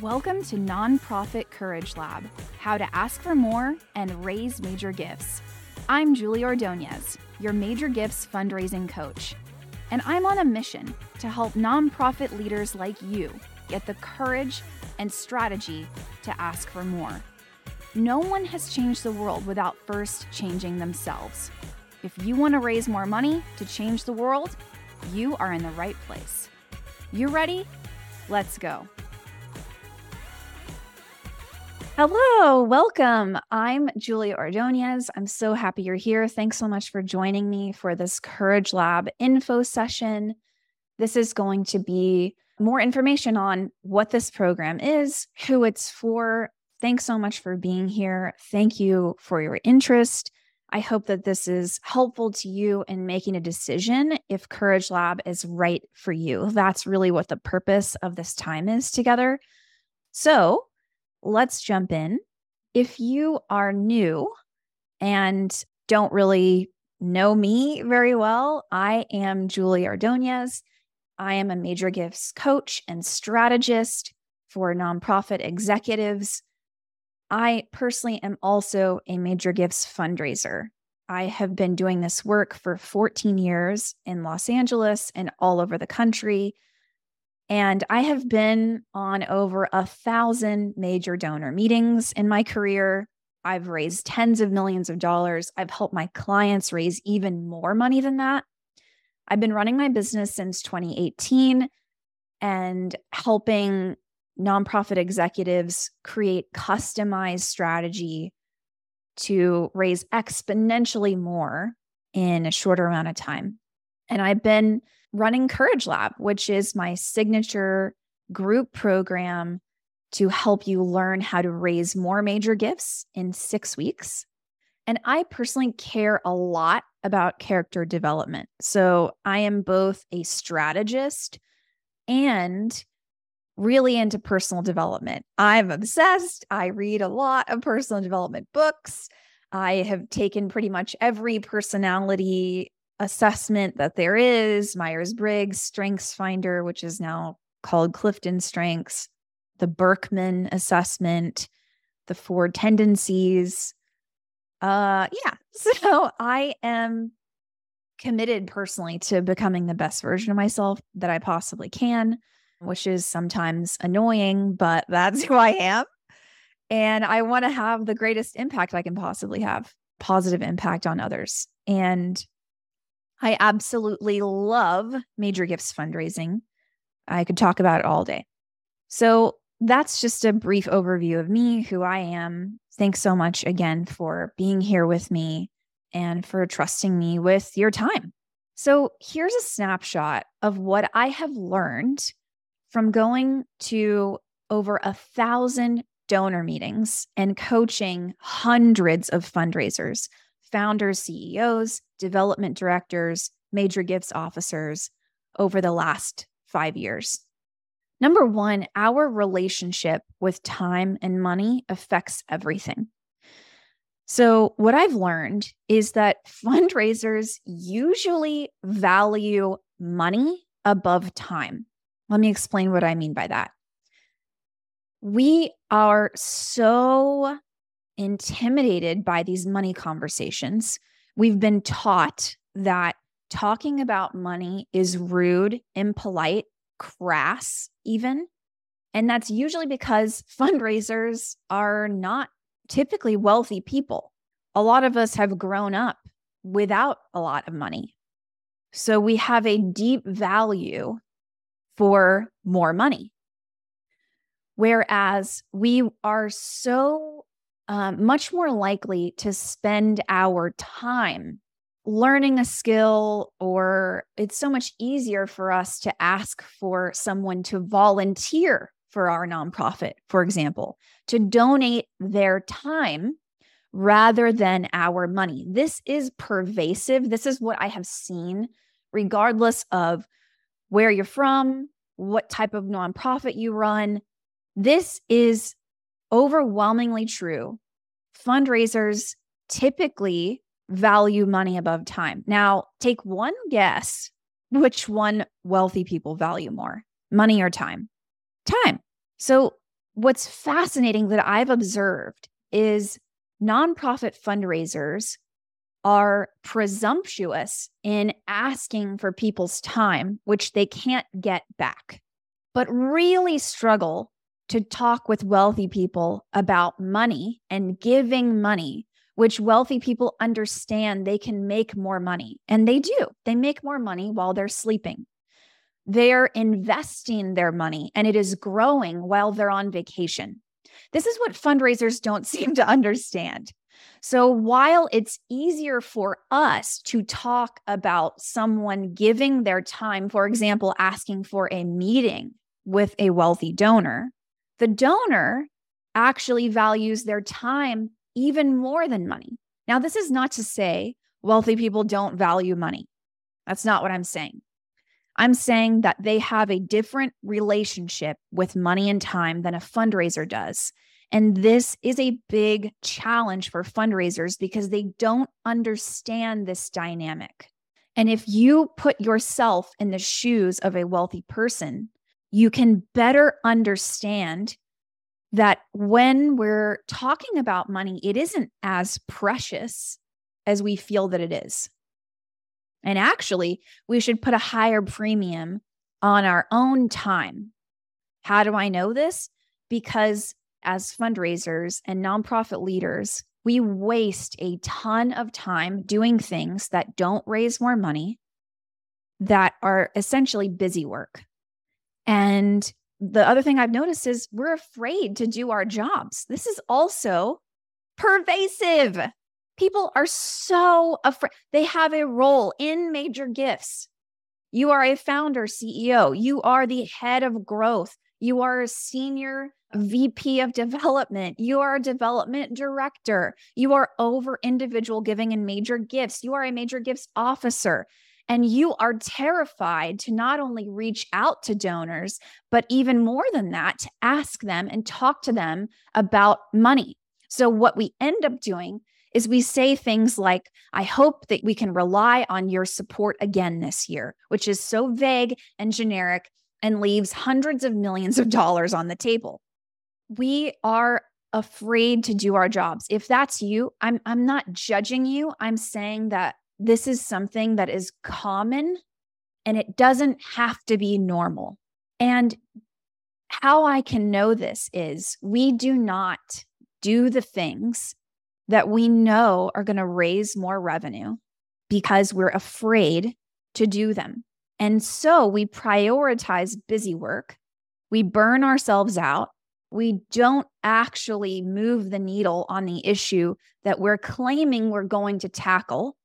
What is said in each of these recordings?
Welcome to Nonprofit Courage Lab How to Ask for More and Raise Major Gifts. I'm Julie Ordonez, your Major Gifts fundraising coach, and I'm on a mission to help nonprofit leaders like you get the courage and strategy to ask for more. No one has changed the world without first changing themselves. If you want to raise more money to change the world, you are in the right place. You ready? Let's go. Hello, welcome. I'm Julie Ordonez. I'm so happy you're here. Thanks so much for joining me for this Courage Lab info session. This is going to be more information on what this program is, who it's for. Thanks so much for being here. Thank you for your interest. I hope that this is helpful to you in making a decision if Courage Lab is right for you. That's really what the purpose of this time is together. So, let's jump in. If you are new and don't really know me very well, I am Julie Ordonez. I am a major gifts coach and strategist for nonprofit executives. I personally am also a major gifts fundraiser. I have been doing this work for 14 years in Los Angeles and all over the country. And I have been on over a thousand major donor meetings in my career. I've raised tens of millions of dollars. I've helped my clients raise even more money than that. I've been running my business since 2018 and helping nonprofit executives create customized strategy to raise exponentially more in a shorter amount of time. And I've been running Courage Lab, which is my signature group program to help you learn how to raise more major gifts in six weeks. And I personally care a lot about character development. So I am both a strategist and really into personal development. I'm obsessed. I read a lot of personal development books. I have taken pretty much every personality assessment that there is Myers Briggs, Strengths Finder, which is now called Clifton Strengths, the Birkman assessment, the four tendencies. Uh, yeah. So I am committed personally to becoming the best version of myself that I possibly can, which is sometimes annoying, but that's who I am. And I want to have the greatest impact I can possibly have, positive impact on others. And I absolutely love major gifts fundraising. I could talk about it all day. So that's just a brief overview of me, who I am. Thanks so much again for being here with me and for trusting me with your time. So here's a snapshot of what I have learned from going to over a thousand donor meetings and coaching hundreds of fundraisers founders, CEOs, development directors, major gifts officers over the last five years. Number one, our relationship with time and money affects everything. So, what I've learned is that fundraisers usually value money above time. Let me explain what I mean by that. We are so intimidated by these money conversations. We've been taught that talking about money is rude, impolite, crass, even. And that's usually because fundraisers are not typically wealthy people. A lot of us have grown up without a lot of money. So we have a deep value for more money. Whereas we are so um, much more likely to spend our time learning a skill, or it's so much easier for us to ask for someone to volunteer for our nonprofit, for example, to donate their time rather than our money. This is pervasive. This is what I have seen, regardless of where you're from, what type of nonprofit you run. This is overwhelmingly true. Fundraisers typically value money above time. Now, take one guess which one wealthy people value more money or time? Time. So what's fascinating that I've observed is nonprofit fundraisers are presumptuous in asking for people's time, which they can't get back, but really struggle to talk with wealthy people about money and giving money, which wealthy people understand they can make more money. And they do, they make more money while they're sleeping. They're investing their money and it is growing while they're on vacation. This is what fundraisers don't seem to understand. So while it's easier for us to talk about someone giving their time, for example, asking for a meeting with a wealthy donor, the donor actually values their time even more than money. Now, this is not to say wealthy people don't value money. That's not what I'm saying. I'm saying that they have a different relationship with money and time than a fundraiser does. And this is a big challenge for fundraisers because they don't understand this dynamic. And if you put yourself in the shoes of a wealthy person, you can better understand that when we're talking about money, it isn't as precious as we feel that it is. And actually, we should put a higher premium on our own time. How do I know this? Because as fundraisers and nonprofit leaders, we waste a ton of time doing things that don't raise more money, that are essentially busy work. And the other thing I've noticed is we're afraid to do our jobs. This is also pervasive. People are so afraid. They have a role in major gifts. You are a founder, CEO. You are the head of growth. You are a senior VP of development. You are a development director. You are over individual giving and major gifts. You are a major gifts officer. And you are terrified to not only reach out to donors, but even more than that, to ask them and talk to them about money. So, what we end up doing is we say things like, I hope that we can rely on your support again this year, which is so vague and generic and leaves hundreds of millions of dollars on the table we are afraid to do our jobs. If that's you, I'm I'm not judging you. I'm saying that this is something that is common and it doesn't have to be normal. And how I can know this is we do not do the things that we know are going to raise more revenue because we're afraid to do them. And so we prioritize busy work. We burn ourselves out we don't actually move the needle on the issue that we're claiming we're going to tackle.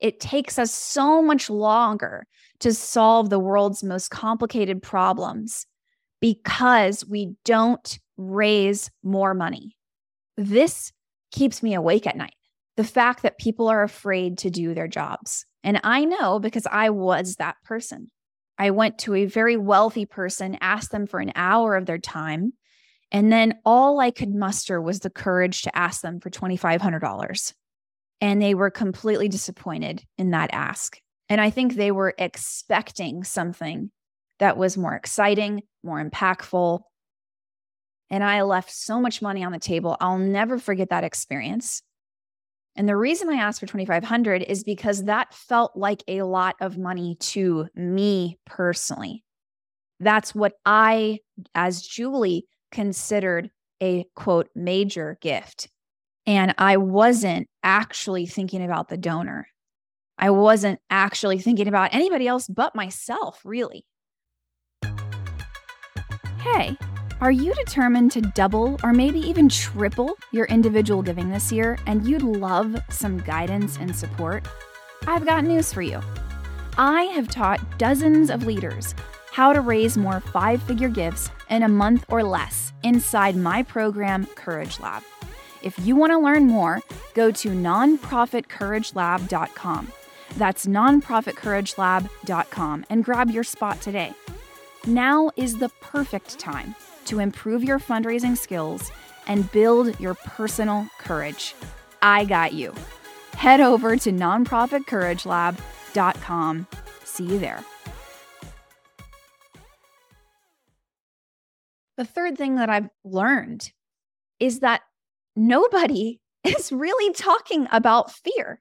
It takes us so much longer to solve the world's most complicated problems because we don't raise more money. This keeps me awake at night. The fact that people are afraid to do their jobs. And I know because I was that person. I went to a very wealthy person, asked them for an hour of their time, and then all I could muster was the courage to ask them for $2,500. And they were completely disappointed in that ask. And I think they were expecting something that was more exciting, more impactful. And I left so much money on the table. I'll never forget that experience. And the reason I asked for 2500 is because that felt like a lot of money to me personally. That's what I as Julie considered a quote major gift. And I wasn't actually thinking about the donor. I wasn't actually thinking about anybody else but myself, really. Hey, are you determined to double or maybe even triple your individual giving this year and you'd love some guidance and support? I've got news for you. I have taught dozens of leaders how to raise more five figure gifts in a month or less inside my program, Courage Lab. If you want to learn more, go to nonprofitcouragelab.com. That's nonprofitcouragelab.com and grab your spot today. Now is the perfect time to improve your fundraising skills and build your personal courage. I got you. Head over to nonprofitcouragelab.com. See you there. The third thing that I've learned is that nobody is really talking about fear.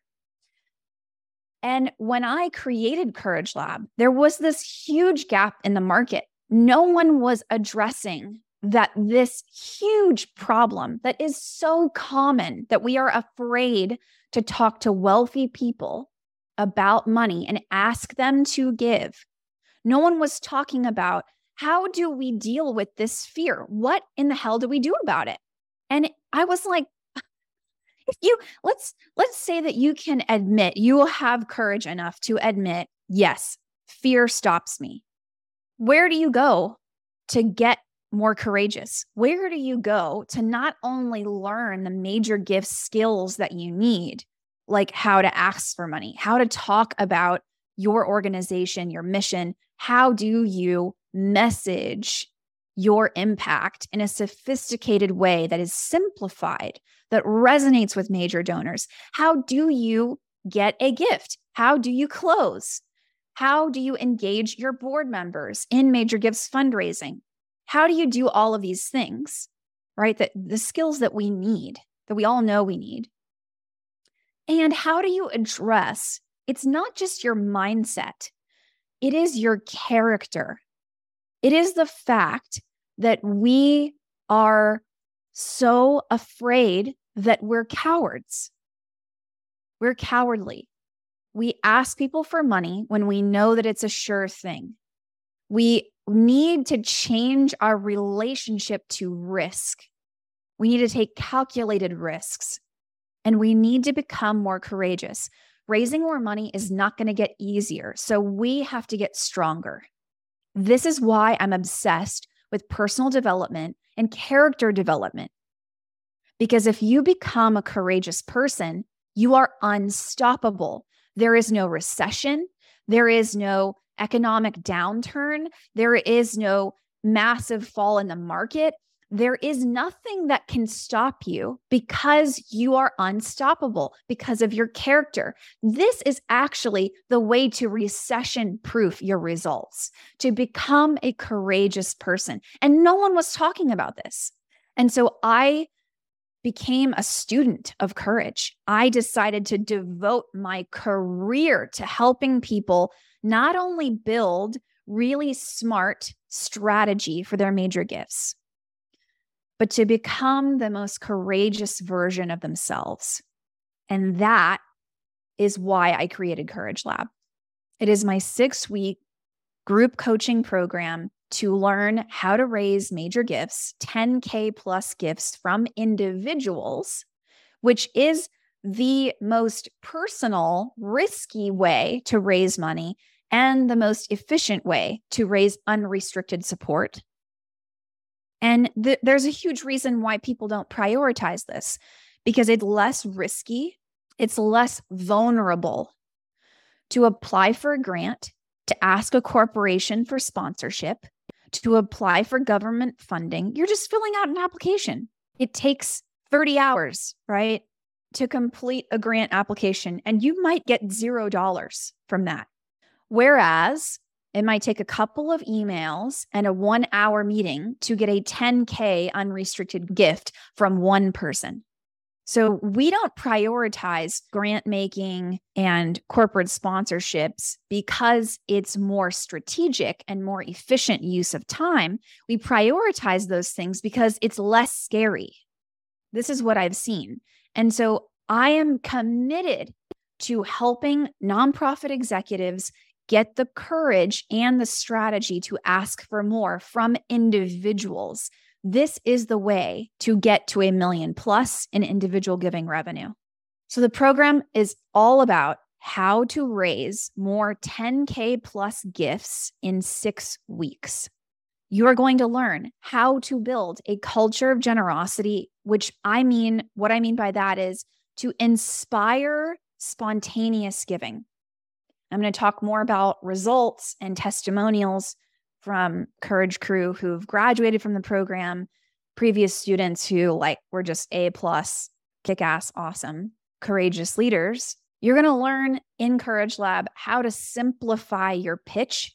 And when I created Courage Lab, there was this huge gap in the market. No one was addressing that this huge problem that is so common that we are afraid to talk to wealthy people about money and ask them to give. No one was talking about how do we deal with this fear? What in the hell do we do about it? And I was like, if you let's let's say that you can admit you will have courage enough to admit, yes, fear stops me. Where do you go to get more courageous? Where do you go to not only learn the major gift skills that you need, like how to ask for money, how to talk about your organization, your mission? How do you message your impact in a sophisticated way that is simplified, that resonates with major donors? How do you get a gift? How do you close? How do you engage your board members in major gifts fundraising? How do you do all of these things, right? That the skills that we need, that we all know we need. And how do you address it's not just your mindset, it is your character. It is the fact that we are so afraid that we're cowards. We're cowardly. We ask people for money when we know that it's a sure thing. We need to change our relationship to risk. We need to take calculated risks and we need to become more courageous. Raising more money is not going to get easier. So we have to get stronger. This is why I'm obsessed with personal development and character development. Because if you become a courageous person, you are unstoppable. There is no recession, there is no economic downturn, there is no massive fall in the market. There is nothing that can stop you because you are unstoppable because of your character. This is actually the way to recession proof your results, to become a courageous person. And no one was talking about this. And so I became a student of courage. I decided to devote my career to helping people not only build really smart strategy for their major gifts, but to become the most courageous version of themselves. And that is why I created Courage Lab. It is my six week group coaching program to learn how to raise major gifts, 10K plus gifts from individuals, which is the most personal, risky way to raise money and the most efficient way to raise unrestricted support. And th- there's a huge reason why people don't prioritize this because it's less risky, it's less vulnerable to apply for a grant, to ask a corporation for sponsorship, to apply for government funding. You're just filling out an application. It takes 30 hours, right, to complete a grant application, and you might get $0 from that. Whereas it might take a couple of emails and a one hour meeting to get a 10K unrestricted gift from one person. So we don't prioritize grant making and corporate sponsorships because it's more strategic and more efficient use of time. We prioritize those things because it's less scary. This is what I've seen. And so I am committed to helping nonprofit executives get the courage and the strategy to ask for more from individuals. This is the way to get to a million plus in individual giving revenue. So the program is all about how to raise more 10K plus gifts in six weeks. You are going to learn how to build a culture of generosity, which I mean, what I mean by that is to inspire spontaneous giving. I'm going to talk more about results and testimonials from Courage Crew who've graduated from the program, previous students who like were just A plus, kick ass, awesome, courageous leaders. You're going to learn in Courage Lab how to simplify your pitch.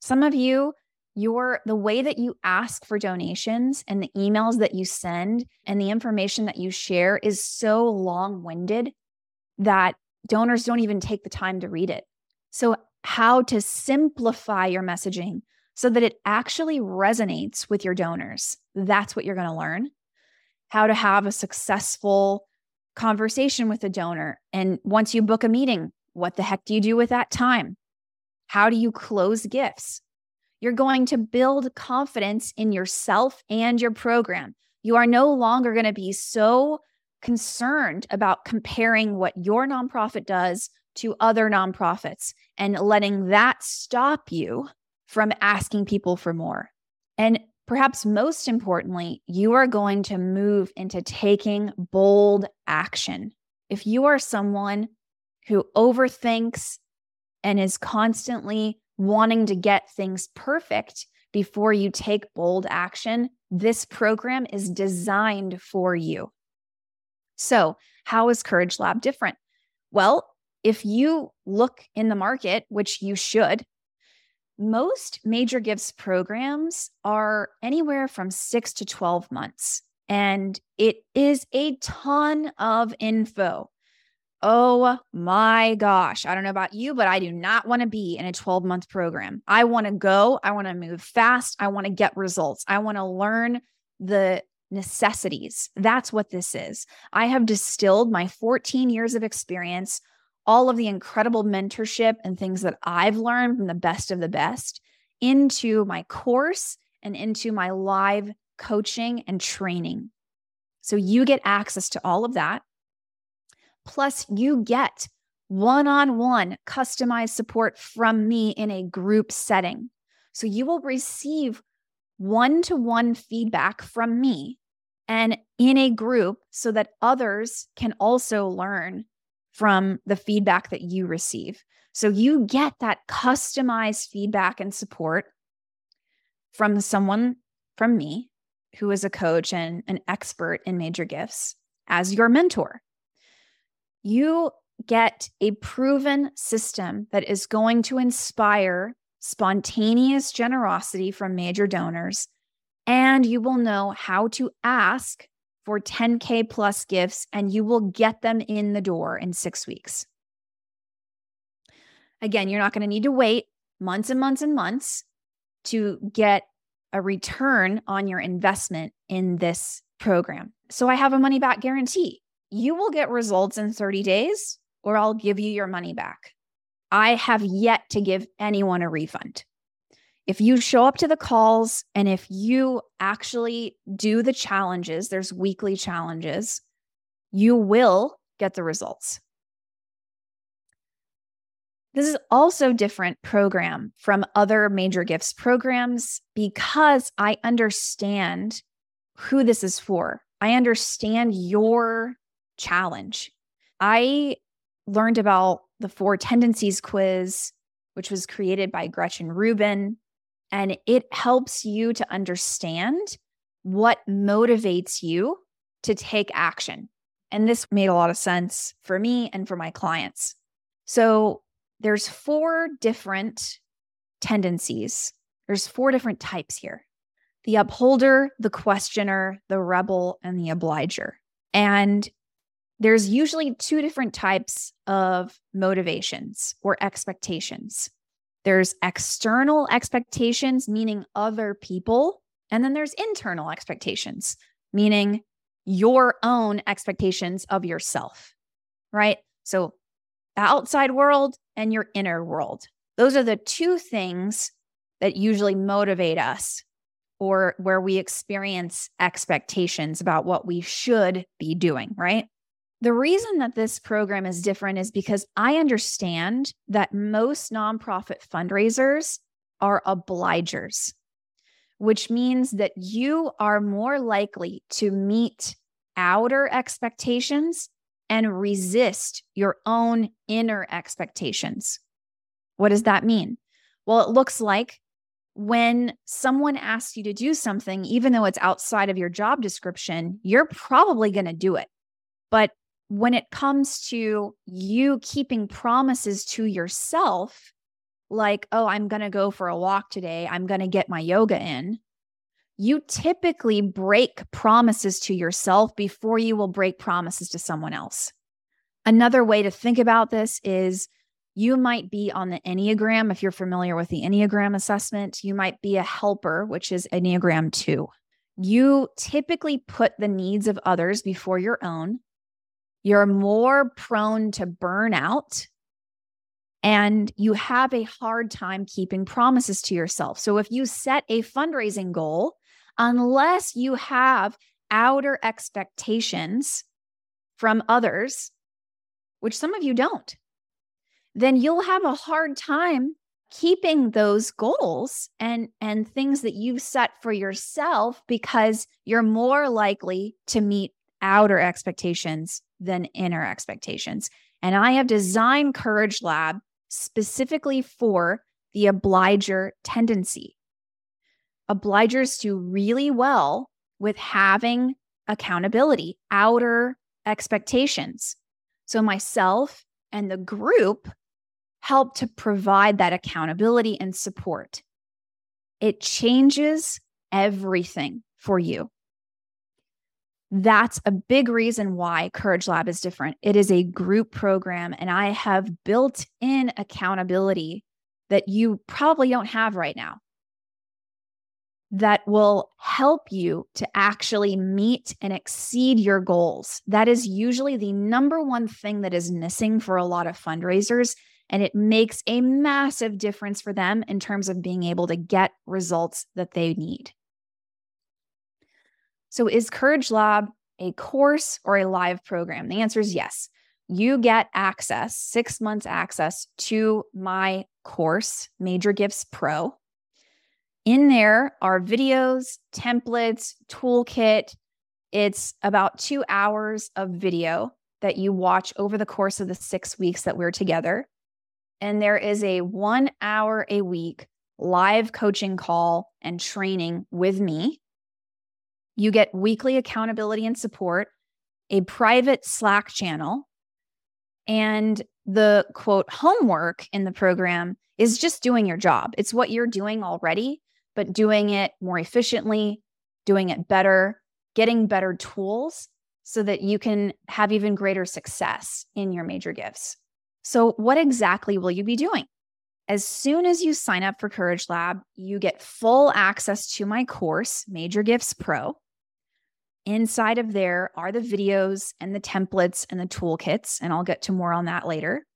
Some of you your the way that you ask for donations and the emails that you send and the information that you share is so long-winded that donors don't even take the time to read it. So how to simplify your messaging so that it actually resonates with your donors. That's what you're going to learn. How to have a successful conversation with a donor. And once you book a meeting, what the heck do you do with that time? How do you close gifts? You're going to build confidence in yourself and your program. You are no longer going to be so concerned about comparing what your nonprofit does to other nonprofits and letting that stop you from asking people for more. And perhaps most importantly, you are going to move into taking bold action. If you are someone who overthinks and is constantly wanting to get things perfect before you take bold action, this program is designed for you. So, how is Courage Lab different? Well, if you look in the market, which you should, most major gifts programs are anywhere from six to 12 months. And it is a ton of info. Oh my gosh. I don't know about you, but I do not want to be in a 12 month program. I want to go. I want to move fast. I want to get results. I want to learn the necessities. That's what this is. I have distilled my 14 years of experience, all of the incredible mentorship and things that I've learned from the best of the best into my course and into my live coaching and training. So you get access to all of that. Plus, you get one on one customized support from me in a group setting. So you will receive one to one feedback from me and in a group so that others can also learn from the feedback that you receive. So you get that customized feedback and support from someone from me who is a coach and an expert in major gifts as your mentor. You get a proven system that is going to inspire spontaneous generosity from major donors and you will know how to ask for 10K plus gifts, and you will get them in the door in six weeks. Again, you're not going to need to wait months and months and months to get a return on your investment in this program. So I have a money back guarantee. You will get results in 30 days, or I'll give you your money back. I have yet to give anyone a refund if you show up to the calls and if you actually do the challenges, there's weekly challenges, you will get the results. This is also different program from other major gifts programs because I understand who this is for. I understand your challenge. I learned about the four tendencies quiz, which was created by Gretchen Rubin and it helps you to understand what motivates you to take action. And this made a lot of sense for me and for my clients. So there's four different tendencies. There's four different types here. The upholder, the questioner, the rebel, and the obliger. And there's usually two different types of motivations or expectations. There's external expectations, meaning other people. And then there's internal expectations, meaning your own expectations of yourself, right? So, the outside world and your inner world. Those are the two things that usually motivate us or where we experience expectations about what we should be doing, right? The reason that this program is different is because I understand that most nonprofit fundraisers are obligers, which means that you are more likely to meet outer expectations and resist your own inner expectations. What does that mean? Well, it looks like when someone asks you to do something, even though it's outside of your job description, you're probably going to do it. But when it comes to you keeping promises to yourself, like, oh, I'm going to go for a walk today, I'm going to get my yoga in, you typically break promises to yourself before you will break promises to someone else. Another way to think about this is you might be on the Enneagram. If you're familiar with the Enneagram assessment, you might be a helper, which is Enneagram 2. You typically put the needs of others before your own. You're more prone to burnout and you have a hard time keeping promises to yourself. So if you set a fundraising goal, unless you have outer expectations from others, which some of you don't, then you'll have a hard time keeping those goals and and things that you've set for yourself because you're more likely to meet outer expectations than inner expectations. And I have designed Courage Lab specifically for the obliger tendency. Obligers do really well with having accountability, outer expectations. So, myself and the group help to provide that accountability and support. It changes everything for you. That's a big reason why Courage Lab is different. It is a group program, and I have built in accountability that you probably don't have right now that will help you to actually meet and exceed your goals. That is usually the number one thing that is missing for a lot of fundraisers and it makes a massive difference for them in terms of being able to get results that they need. So, is Courage Lab a course or a live program? The answer is yes. You get access, six months access to my course, Major Gifts Pro. In there are videos, templates, toolkit. It's about two hours of video that you watch over the course of the six weeks that we're together and there is a one hour a week live coaching call and training with me. You get weekly accountability and support, a private Slack channel, and the quote homework in the program is just doing your job. It's what you're doing already, but doing it more efficiently, doing it better, getting better tools so that you can have even greater success in your major gifts. So, what exactly will you be doing? As soon as you sign up for Courage Lab, you get full access to my course, Major Gifts Pro. Inside of there are the videos and the templates and the toolkits, and I'll get to more on that later.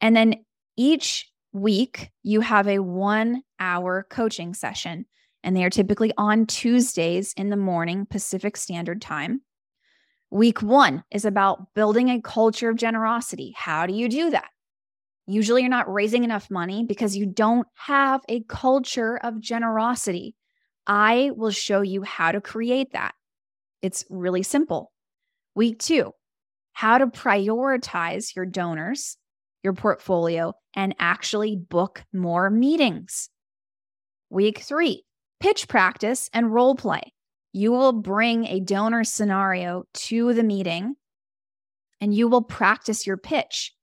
And then each week, you have a one hour coaching session, and they are typically on Tuesdays in the morning, Pacific Standard Time. Week one is about building a culture of generosity. How do you do that? Usually, you're not raising enough money because you don't have a culture of generosity. I will show you how to create that. It's really simple. Week two, how to prioritize your donors, your portfolio, and actually book more meetings. Week three, pitch practice and role play you will bring a donor scenario to the meeting and you will practice your pitch.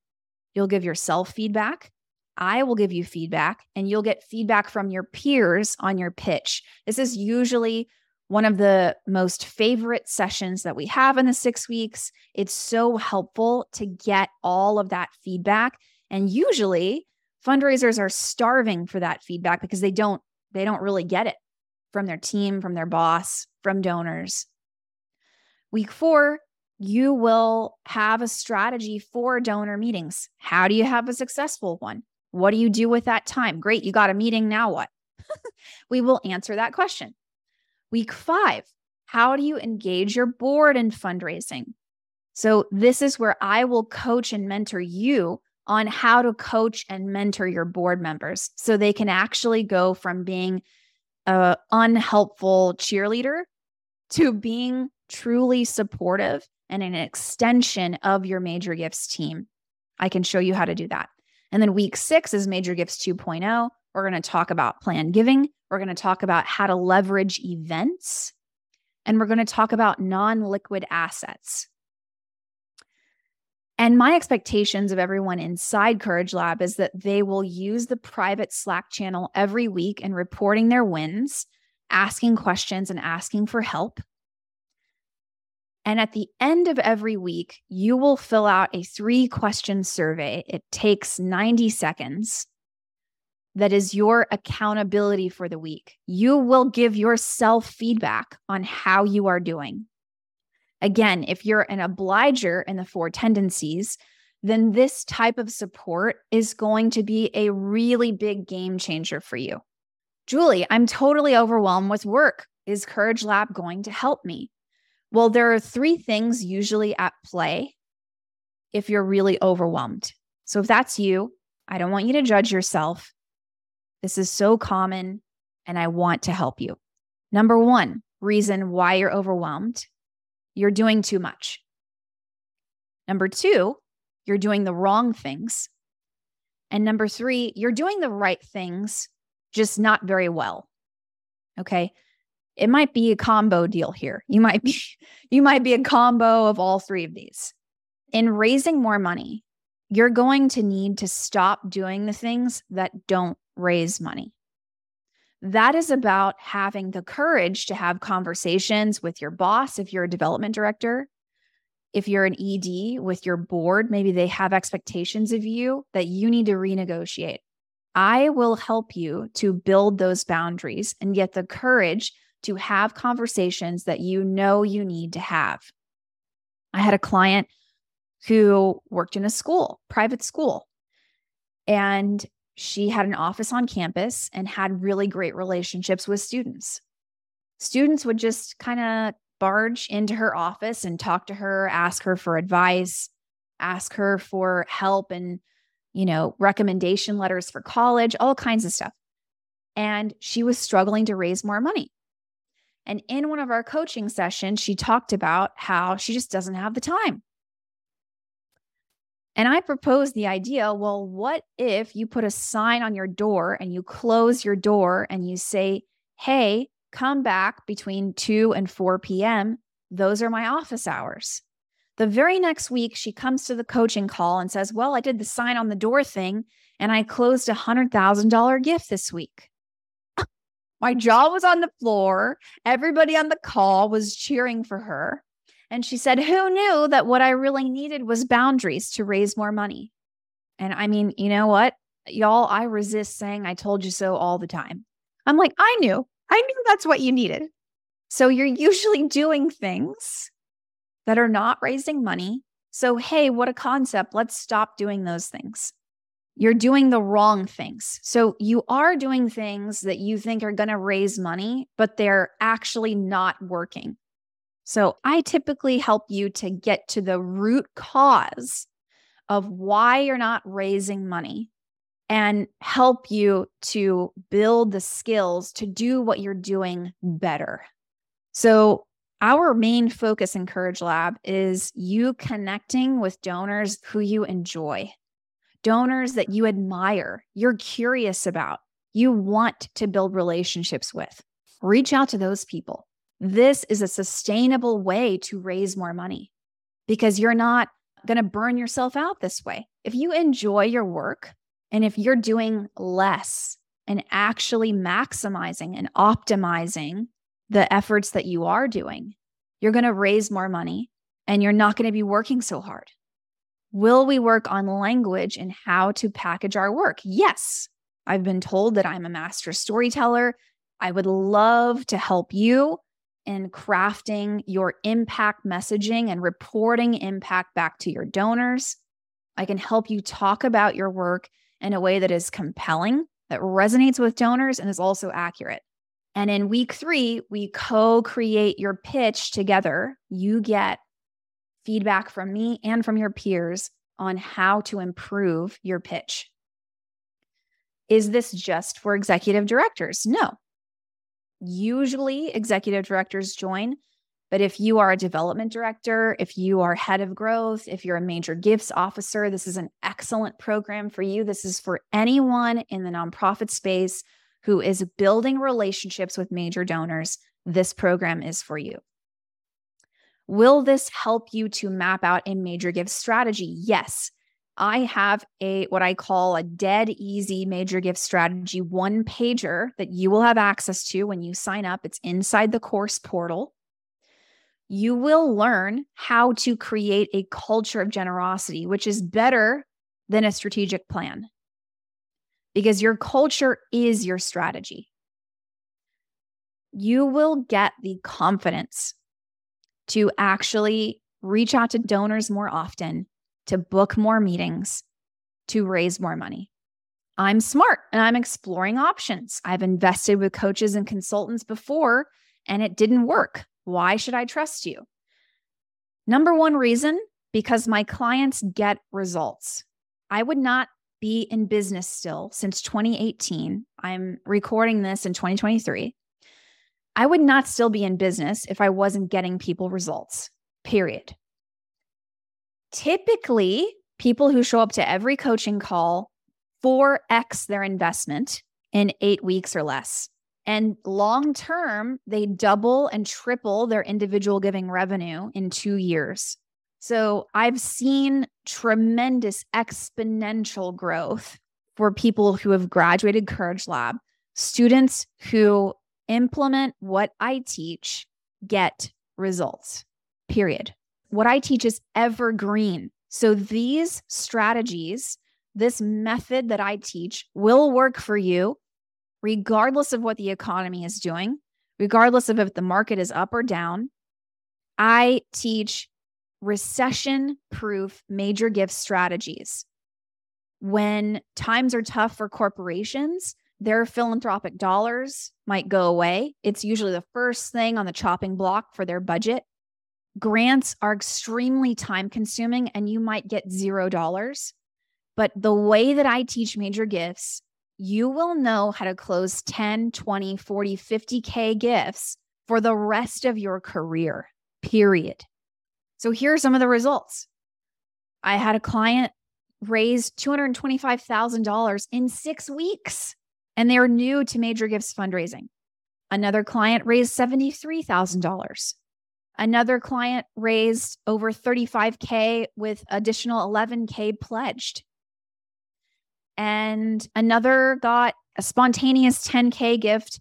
You'll give yourself feedback. I will give you feedback, and you'll get feedback from your peers on your pitch. This is usually one of the most favorite sessions that we have in the six weeks. It's so helpful to get all of that feedback. And usually, fundraisers are starving for that feedback because they don't they don't really get it from their team, from their boss, from donors. Week four, you will have a strategy for donor meetings. How do you have a successful one? What do you do with that time? Great, you got a meeting. Now what? we will answer that question. Week five, how do you engage your board in fundraising? So, this is where I will coach and mentor you on how to coach and mentor your board members so they can actually go from being a unhelpful cheerleader to being truly supportive and an extension of your major gifts team. I can show you how to do that. And then week six is Major Gifts 2.0. We're going to talk about plan giving. We're going to talk about how to leverage events. And we're going to talk about non liquid assets. And my expectations of everyone inside Courage Lab is that they will use the private Slack channel every week in reporting their wins, asking questions, and asking for help. And at the end of every week, you will fill out a three question survey. It takes 90 seconds. That is your accountability for the week. You will give yourself feedback on how you are doing. Again, if you're an obliger in the four tendencies, then this type of support is going to be a really big game changer for you. Julie, I'm totally overwhelmed with work. Is Courage Lab going to help me? Well, there are three things usually at play if you're really overwhelmed. So if that's you, I don't want you to judge yourself. This is so common, and I want to help you. Number one reason why you're overwhelmed you're doing too much. Number two, you're doing the wrong things. And number three, you're doing the right things, just not very well. Okay. It might be a combo deal here. You might be, you might be a combo of all three of these. In raising more money, you're going to need to stop doing the things that don't raise money. That is about having the courage to have conversations with your boss if you're a development director. If you're an ED with your board, maybe they have expectations of you that you need to renegotiate. I will help you to build those boundaries and get the courage to have conversations that you know you need to have. I had a client who worked in a school, private school, and she had an office on campus and had really great relationships with students. Students would just kind of barge into her office and talk to her, ask her for advice, ask her for help and, you know, recommendation letters for college, all kinds of stuff. And she was struggling to raise more money. And in one of our coaching sessions, she talked about how she just doesn't have the time. And I proposed the idea well, what if you put a sign on your door and you close your door and you say, hey, come back between 2 and 4 p.m. Those are my office hours. The very next week, she comes to the coaching call and says, Well, I did the sign on the door thing and I closed a $100,000 gift this week. My jaw was on the floor. Everybody on the call was cheering for her. And she said, Who knew that what I really needed was boundaries to raise more money? And I mean, you know what? Y'all, I resist saying I told you so all the time. I'm like, I knew. I knew that's what you needed. So you're usually doing things that are not raising money. So, hey, what a concept. Let's stop doing those things. You're doing the wrong things. So, you are doing things that you think are going to raise money, but they're actually not working. So I typically help you to get to the root cause of why you're not raising money and help you to build the skills to do what you're doing better. So, our main focus in Courage Lab is you connecting with donors who you enjoy, donors that you admire, you're curious about, you want to build relationships with. Reach out to those people this is a sustainable way to raise more money because you're not going to burn yourself out this way. If you enjoy your work and if you're doing less and actually maximizing and optimizing the efforts that you are doing, you're going to raise more money and you're not going to be working so hard. Will we work on language and how to package our work? Yes. I've been told that I'm a master storyteller. I would love to help you in crafting your impact messaging and reporting impact back to your donors. I can help you talk about your work in a way that is compelling, that resonates with donors, and is also accurate. And in week three, we co create your pitch together. You get feedback from me and from your peers on how to improve your pitch. Is this just for executive directors? No, Usually, executive directors join. But if you are a development director, if you are head of growth, if you're a major gifts officer, this is an excellent program for you. This is for anyone in the nonprofit space who is building relationships with major donors. This program is for you. Will this help you to map out a major gift strategy? Yes. I have a what I call a dead easy major gift strategy one pager that you will have access to when you sign up. It's inside the course portal. You will learn how to create a culture of generosity, which is better than a strategic plan because your culture is your strategy. You will get the confidence to actually reach out to donors more often, to book more meetings, to raise more money. I'm smart and I'm exploring options. I've invested with coaches and consultants before and it didn't work. Why should I trust you? Number one reason because my clients get results. I would not be in business still since 2018. I'm recording this in 2023. I would not still be in business if I wasn't getting people results, period. Typically, people who show up to every coaching call 4x their investment in eight weeks or less. And long term, they double and triple their individual giving revenue in two years. So I've seen tremendous exponential growth for people who have graduated Courage Lab, students who implement what I teach get results, period. What I teach is evergreen. So these strategies, this method that I teach will work for you regardless of what the economy is doing, regardless of if the market is up or down. I teach recession proof major gift strategies. When times are tough for corporations, their philanthropic dollars might go away. It's usually the first thing on the chopping block for their budget. Grants are extremely time consuming and you might get zero dollars. But the way that I teach major gifts, you will know how to close 10, 20, 40, 50K gifts for the rest of your career, period. So here are some of the results. I had a client raise $225,000 in six weeks and they are new to Major Gifts fundraising. Another client raised $73,000. Another client raised over 35K with additional 11K pledged. And another got a spontaneous 10K gift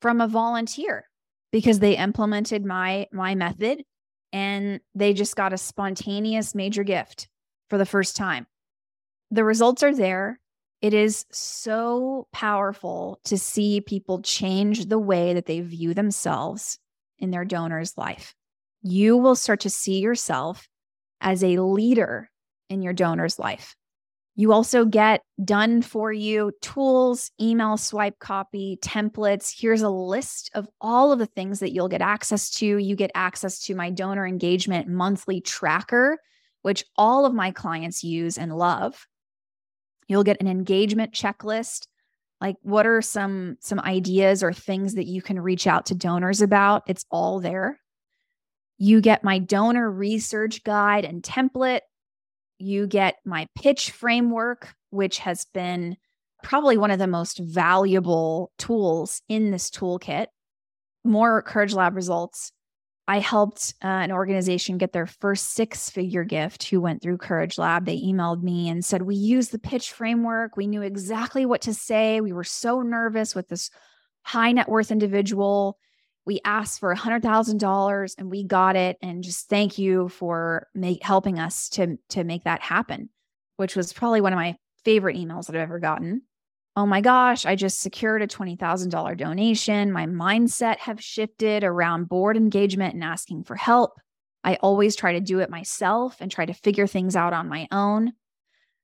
from a volunteer because they implemented my my method and they just got a spontaneous major gift for the first time. The results are there. It is so powerful to see people change the way that they view themselves in their donor's life. You will start to see yourself as a leader in your donor's life. You also get done for you tools, email swipe copy, templates. Here's a list of all of the things that you'll get access to. You get access to my donor engagement monthly tracker, which all of my clients use and love. You'll get an engagement checklist. Like what are some some ideas or things that you can reach out to donors about? It's all there. You get my donor research guide and template. You get my pitch framework, which has been probably one of the most valuable tools in this toolkit. More Courage Lab results I helped uh, an organization get their first six figure gift who went through Courage Lab. They emailed me and said, We used the pitch framework. We knew exactly what to say. We were so nervous with this high net worth individual. We asked for $100,000 and we got it. And just thank you for make, helping us to, to make that happen, which was probably one of my favorite emails that I've ever gotten oh my gosh, I just secured a $20,000 donation. My mindset have shifted around board engagement and asking for help. I always try to do it myself and try to figure things out on my own.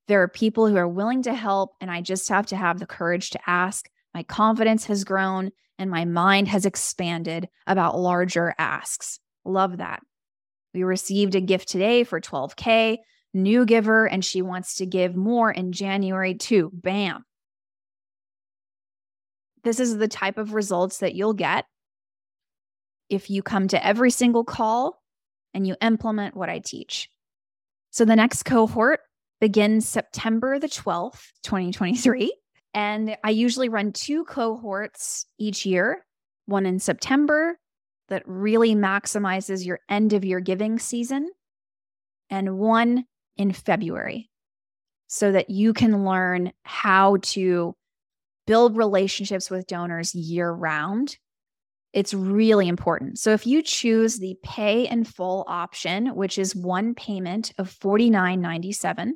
There are people who are willing to help, and I just have to have the courage to ask. My confidence has grown and my mind has expanded about larger asks. Love that. We received a gift today for 12K, new giver, and she wants to give more in January too. Bam this is the type of results that you'll get if you come to every single call and you implement what I teach. So the next cohort begins September the 12th, 2023. And I usually run two cohorts each year, one in September, that really maximizes your end of year giving season, and one in February so that you can learn how to build relationships with donors year round. It's really important. So, if you choose the pay in full option, which is one payment of $49.97,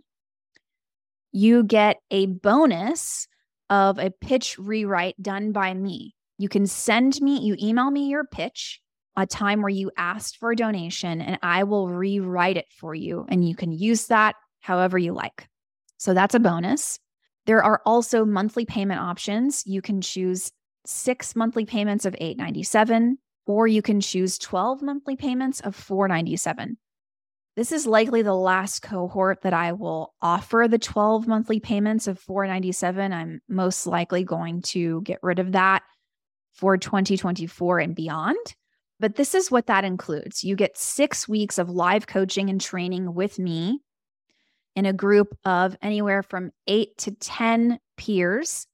you get a bonus of a pitch rewrite done by me. You can send me, you email me your pitch, a time where you asked for a donation, and I will rewrite it for you. And you can use that however you like. So that's a bonus. There are also monthly payment options. You can choose six monthly payments of 897 or you can choose 12 monthly payments of 497 this is likely the last cohort that I will offer the 12 monthly payments of 497. I'm most likely going to get rid of that for 2024 and beyond. But this is what that includes. You get 6 weeks of live coaching and training with me in a group of anywhere from 8 to 10 peers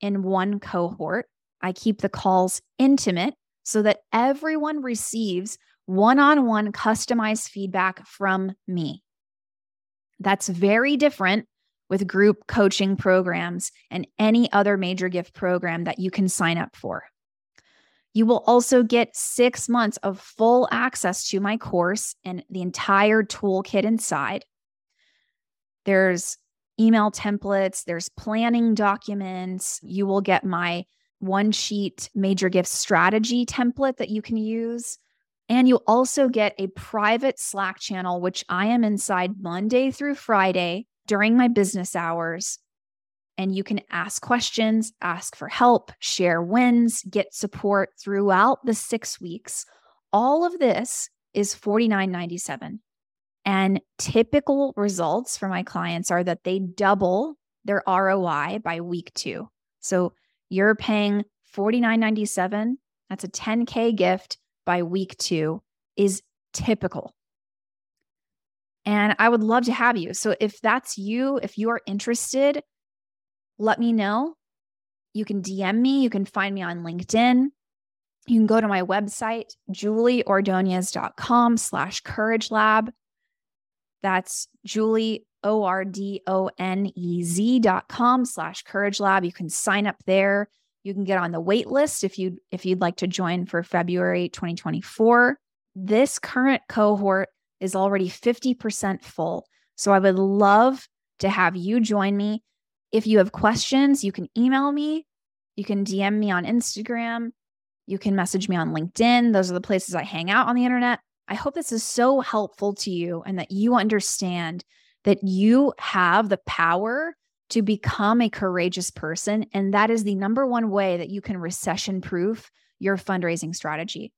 in one cohort. I keep the calls intimate so that everyone receives one on one customized feedback from me. That's very different with group coaching programs and any other major gift program that you can sign up for. You will also get six months of full access to my course and the entire toolkit inside. There's email templates, there's planning documents. You will get my one sheet major gift strategy template that you can use. And you also get a private Slack channel, which I am inside Monday through Friday during my business hours. And you can ask questions, ask for help, share wins, get support throughout the six weeks. All of this is $49.97. And typical results for my clients are that they double their ROI by week two. So you're paying $49.97. That's a 10K gift by week two is typical. And I would love to have you. So if that's you, if you are interested, let me know. You can DM me, you can find me on LinkedIn. You can go to my website, julieordonez.com slash courage lab. That's Julie, O R D O N E Z dot com slash courage lab. You can sign up there. You can get on the wait list if you if you'd like to join for February 2024. This current cohort is already 50% full. So I would love to have you join me. If you have questions, you can email me, you can DM me on Instagram, you can message me on LinkedIn. Those are the places I hang out on the internet. I hope this is so helpful to you and that you understand that you have the power to become a courageous person. And that is the number one way that you can recession proof your fundraising strategy.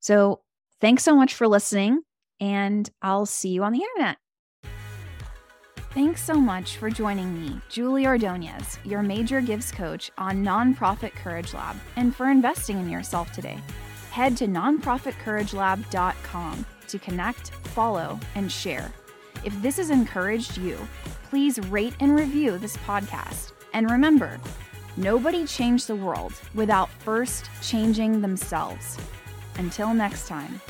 So, thanks so much for listening, and I'll see you on the internet. Thanks so much for joining me, Julie Ordonez, your major gifts coach on Nonprofit Courage Lab, and for investing in yourself today. Head to nonprofitcouragelab.com to connect, follow, and share. If this has encouraged you, please rate and review this podcast. And remember, nobody changed the world without first changing themselves. Until next time.